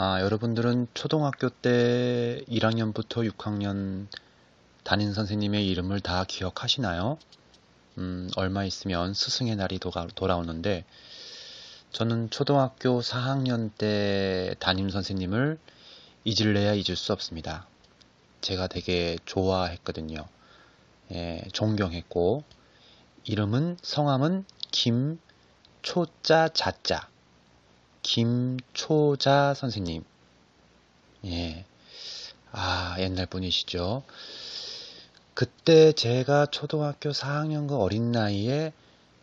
아, 여러분들은 초등학교 때 1학년부터 6학년 담임 선생님의 이름을 다 기억하시나요? 음, 얼마 있으면 스승의 날이 도가, 돌아오는데, 저는 초등학교 4학년 때 담임 선생님을 잊을래야 잊을 수 없습니다. 제가 되게 좋아했거든요. 예, 존경했고, 이름은, 성함은 김초자 자자. 김초자 선생님. 예. 아, 옛날 분이시죠. 그때 제가 초등학교 4학년 그 어린 나이에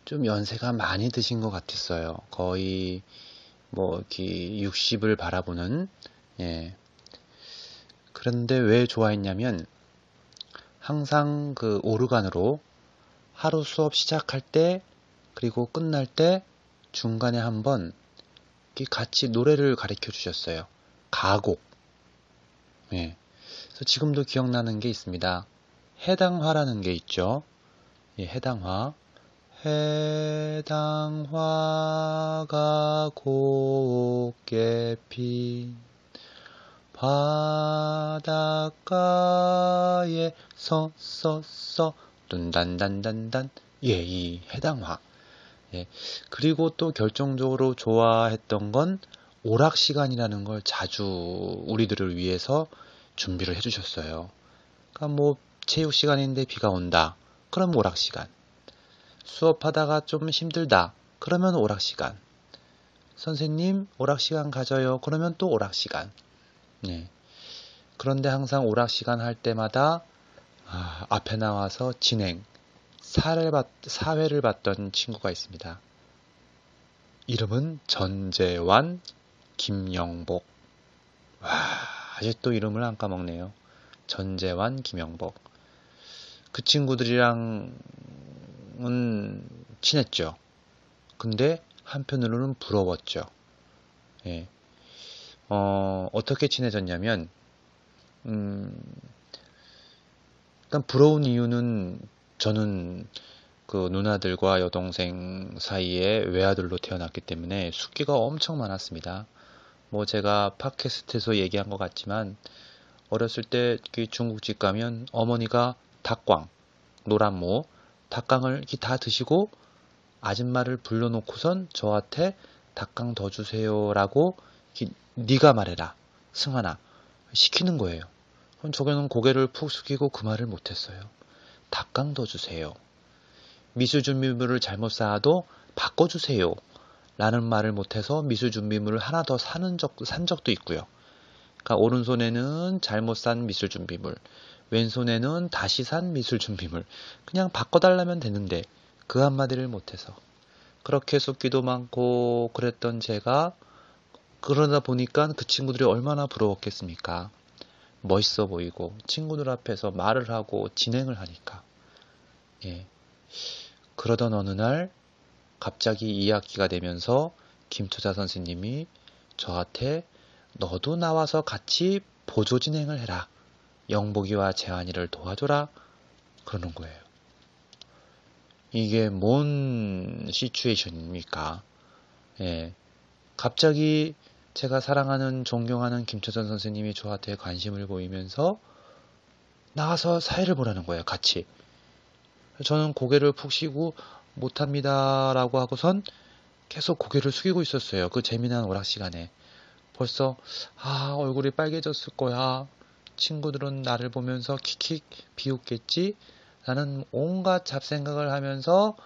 좀 연세가 많이 드신 것 같았어요. 거의 뭐 이렇게 60을 바라보는 예. 그런데 왜 좋아했냐면 항상 그 오르간으로 하루 수업 시작할 때 그리고 끝날 때 중간에 한번 같이 노래를 가르쳐 주셨어요. 가곡. 예. 그래서 지금도 기억나는 게 있습니다. 해당화라는 게 있죠. 예, 해당화. 해당화가 곱게 핀 바닷가에 서서서 둔단단단단 예, 이 해당화. 예. 그리고 또 결정적으로 좋아했던 건 오락 시간이라는 걸 자주 우리들을 위해서 준비를 해주셨어요. 그러니까 뭐 체육 시간인데 비가 온다. 그럼 오락 시간. 수업하다가 좀 힘들다. 그러면 오락 시간. 선생님 오락 시간 가져요. 그러면 또 오락 시간. 예. 그런데 항상 오락 시간 할 때마다 아, 앞에 나와서 진행, 사를 받, 사회를 받던 친구가 있습니다. 이름은 전재환 김영복. 와, 아직도 이름을 안 까먹네요. 전재환 김영복. 그 친구들이랑은 친했죠. 근데 한편으로는 부러웠죠. 예. 어, 어떻게 친해졌냐면, 음, 일단 부러운 이유는 저는 그 누나들과 여동생 사이에 외아들로 태어났기 때문에 숙기가 엄청 많았습니다. 뭐 제가 팟캐스트에서 얘기한 것 같지만 어렸을 때 중국집 가면 어머니가 닭광, 노란무, 닭강을 다 드시고 아줌마를 불러놓고선 저한테 닭강 더 주세요라고 네가 말해라 승환아 시키는 거예요. 그럼 저게는 고개를 푹 숙이고 그 말을 못했어요. 닭강 더 주세요. 미술 준비물을 잘못 쌓아도 바꿔주세요. 라는 말을 못해서 미술 준비물을 하나 더 사는 적, 산 적도 있고요. 그러니까 오른손에는 잘못 산 미술 준비물, 왼손에는 다시 산 미술 준비물. 그냥 바꿔달라면 되는데 그 한마디를 못해서 그렇게 숫기도 많고 그랬던 제가 그러다 보니까 그 친구들이 얼마나 부러웠겠습니까? 멋있어 보이고 친구들 앞에서 말을 하고 진행을 하니까 예. 그러던 어느 날 갑자기 2학기가 되면서 김초자 선생님이 저한테 너도 나와서 같이 보조 진행을 해라. 영복이와 재환이를 도와줘라. 그러는 거예요. 이게 뭔 시츄에이션입니까? 예. 갑자기 제가 사랑하는, 존경하는 김초전 선생님이 저한테 관심을 보이면서 나와서 사회를 보라는 거예요, 같이. 저는 고개를 푹 쉬고 못합니다라고 하고선 계속 고개를 숙이고 있었어요. 그 재미난 오락 시간에. 벌써, 아, 얼굴이 빨개졌을 거야. 친구들은 나를 보면서 킥킥 비웃겠지? 라는 온갖 잡생각을 하면서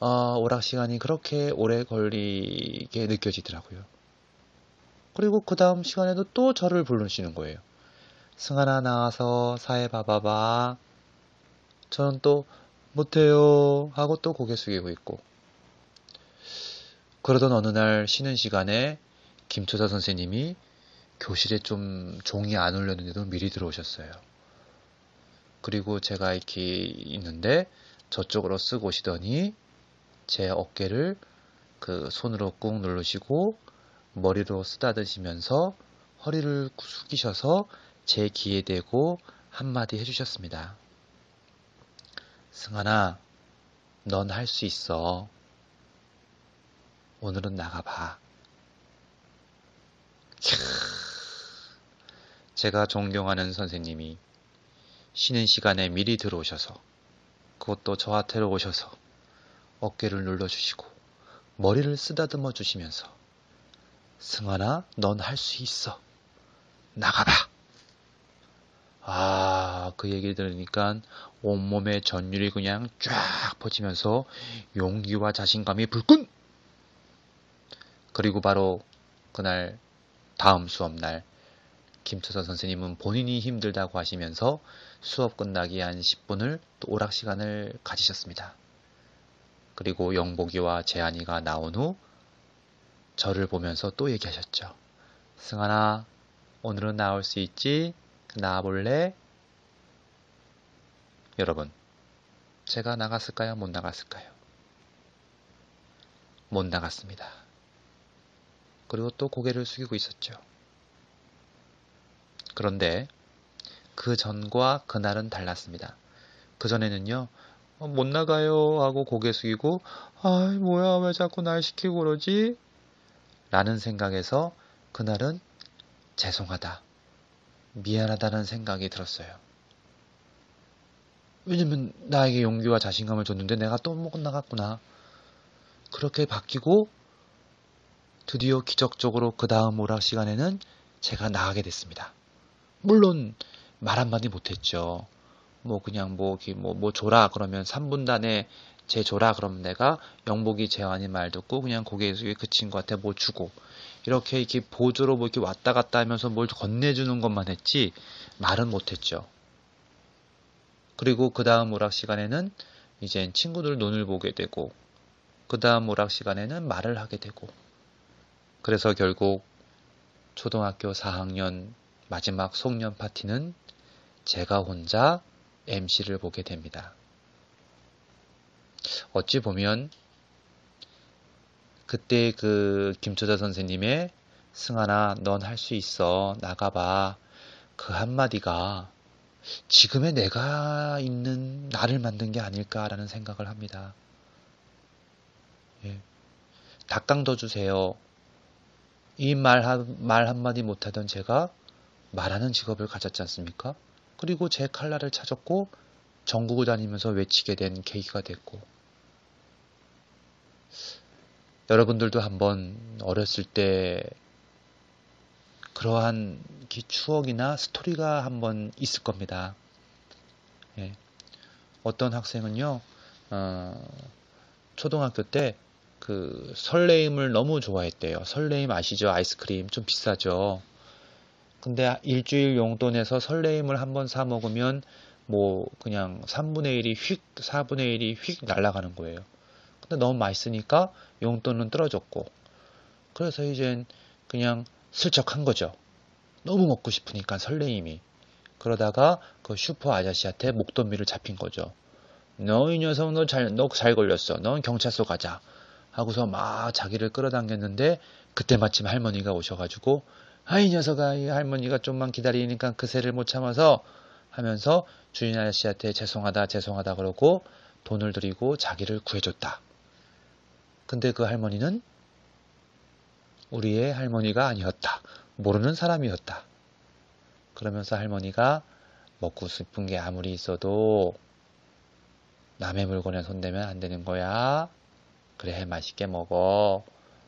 어, 오락 시간이 그렇게 오래 걸리게 느껴지더라고요. 그리고 그 다음 시간에도 또 저를 부르시는 거예요. 승하나 나와서 사회 봐봐봐. 저는 또 못해요 하고 또 고개 숙이고 있고. 그러던 어느 날 쉬는 시간에 김초사 선생님이 교실에 좀 종이 안 올렸는데도 미리 들어오셨어요. 그리고 제가 이렇게 있는데 저쪽으로 쓱 오시더니 제 어깨를 그 손으로 꾹 누르시고 머리로 쓰다드시면서 허리를 숙이셔서 제 귀에 대고 한마디 해주셨습니다. 승환아, 넌 할 수 있어. 오늘은 나가봐. 제가 존경하는 선생님이 쉬는 시간에 미리 들어오셔서 그것도 저한테로 오셔서 어깨를 눌러주시고 머리를 쓰다듬어 주시면서 승환아, 넌 할 수 있어. 나가봐. 아, 그 얘기를 들으니까 온몸에 전율이 그냥 쫙 퍼지면서 용기와 자신감이 불끈! 그리고 바로 그날 다음 수업날 김초선 선생님은 본인이 힘들다고 하시면서 수업 끝나기 한 10분을 또 오락 시간을 가지셨습니다. 그리고 영복이와 재한이가 나온 후 저를 보면서 또 얘기하셨죠. 승환아, 오늘은 나올 수 있지? 나와볼래? 여러분, 제가 나갔을까요? 못 나갔을까요? 못 나갔습니다. 그리고 또 고개를 숙이고 있었죠. 그런데 그 전과 그날은 달랐습니다. 그 전에는요, 어, 못 나가요 하고 고개 숙이고, 아, 뭐야, 왜 자꾸 날 시키고 그러지? 라는 생각에서 그날은 죄송하다, 미안하다는 생각이 들었어요. 왜냐면 나에게 용기와 자신감을 줬는데 내가 또 못 나갔구나. 그렇게 바뀌고 드디어 기적적으로 그 다음 오락 시간에는 제가 나가게 됐습니다. 물론 말 한마디 못했죠. 뭐 그냥 뭐, 뭐, 뭐 줘라 그러면 3분단에 제 줘라 그러면 내가 영복이 재환이 말 듣고 그냥 고개 그 친구한테 뭐 주고 이렇게 이렇게 보조로 뭐 이렇게 왔다 갔다 하면서 뭘 건네주는 것만 했지 말은 못했죠. 그리고 그 다음 오락 시간에는 이젠 친구들 눈을 보게 되고 그 다음 오락 시간에는 말을 하게 되고 그래서 결국 초등학교 4학년 마지막 송년 파티는 제가 혼자 MC를 보게 됩니다. 어찌 보면 그때 그 김초자 선생님의 승환아 넌할 수 있어 나가봐 그 한마디가 지금의 내가 있는 나를 만든 게 아닐까라는 생각을 합니다. 예. 닭강 더 주세요. 이말 말 한마디 못하던 제가 말하는 직업을 가졌지 않습니까? 그리고 제 칼날을 찾았고 전국을 다니면서 외치게 된 계기가 됐고 여러분들도 한번 어렸을 때 그러한 추억이나 스토리가 한번 있을 겁니다. 예. 어떤 학생은요, 어, 초등학교 때 그 설레임을 너무 좋아했대요. 설레임 아시죠? 아이스크림 좀 비싸죠. 근데 일주일 용돈에서 설레임을 한번 사 먹으면 뭐 그냥 3분의 1이 휙, 4분의 1이 휙 날아가는 거예요. 근데 너무 맛있으니까 용돈은 떨어졌고 그래서 이젠 그냥 슬쩍 한 거죠. 너무 먹고 싶으니까 설레임이. 그러다가 그 슈퍼 아저씨한테 목돈미를 잡힌 거죠. 너 이 녀석 너 잘, 너 잘 걸렸어. 넌 경찰서 가자. 하고서 막 자기를 끌어당겼는데 그때 마침 할머니가 오셔가지고 아, 이 녀석아, 이 할머니가 좀만 기다리니까 그새를 못 참아서 하면서 주인 아저씨한테 죄송하다, 죄송하다 그러고 돈을 드리고 자기를 구해줬다. 근데 그 할머니는 우리의 할머니가 아니었다. 모르는 사람이었다. 그러면서 할머니가 먹고 싶은 게 아무리 있어도 남의 물건에 손대면 안 되는 거야. 그래, 맛있게 먹어.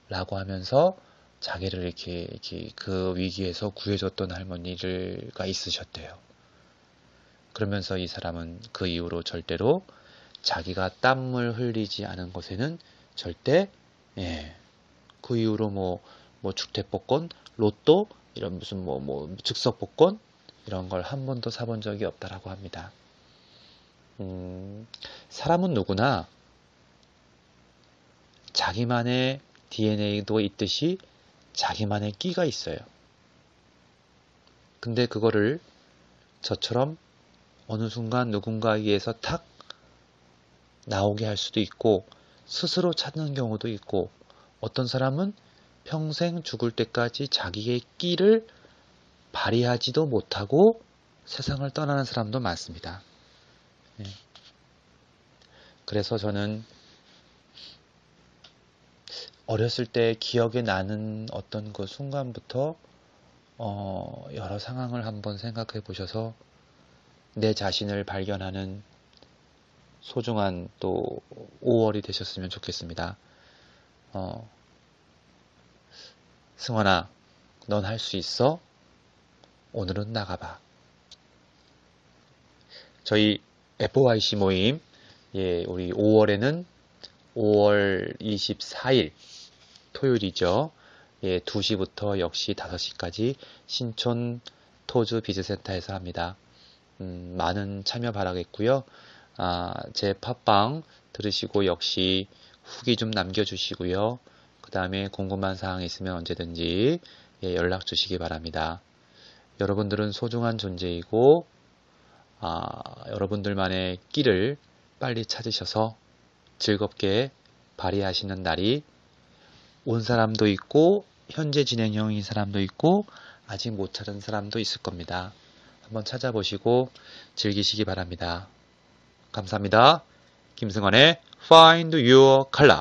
라고 하면서 자기를 이렇게, 이렇게 그 위기에서 구해줬던 할머니가 있으셨대요. 그러면서 이 사람은 그 이후로 절대로 자기가 땀을 흘리지 않은 곳에는 절대 예, 그 이후로 뭐, 뭐 주택복권, 로또 이런 무슨 뭐, 뭐 즉석복권 이런 걸 한 번도 사본 적이 없다라고 합니다. 음, 사람은 누구나 자기만의 DNA도 있듯이 자기만의 끼가 있어요. 근데 그거를 저처럼 어느 순간 누군가에 의해서 탁 나오게 할 수도 있고 스스로 찾는 경우도 있고 어떤 사람은 평생 죽을 때까지 자기의 끼를 발휘하지도 못하고 세상을 떠나는 사람도 많습니다. 네. 그래서 저는 어렸을 때 기억에 나는 어떤 그 순간부터 어, 여러 상황을 한번 생각해 보셔서 내 자신을 발견하는 소중한 또 5월이 되셨으면 좋겠습니다. 어, 승원아, 넌 할 수 있어? 오늘은 나가봐. 저희 FOIC 모임, 예, 우리 5월에는 5월 24일 토요일이죠. 예, 2시부터 역시 5시까지 신촌 토즈 비즈센터에서 합니다. 음, 많은 참여 바라겠고요. 아, 제 팟빵 들으시고 역시 후기 좀 남겨주시고요. 그 다음에 궁금한 사항 있으면 언제든지 예, 연락 주시기 바랍니다. 여러분들은 소중한 존재이고 아, 여러분들만의 끼를 빨리 찾으셔서 즐겁게 발휘하시는 날이 온 사람도 있고 현재 진행형인 사람도 있고 아직 못 찾은 사람도 있을 겁니다. 한번 찾아보시고 즐기시기 바랍니다. 감사합니다. 김승원의 Find Your Color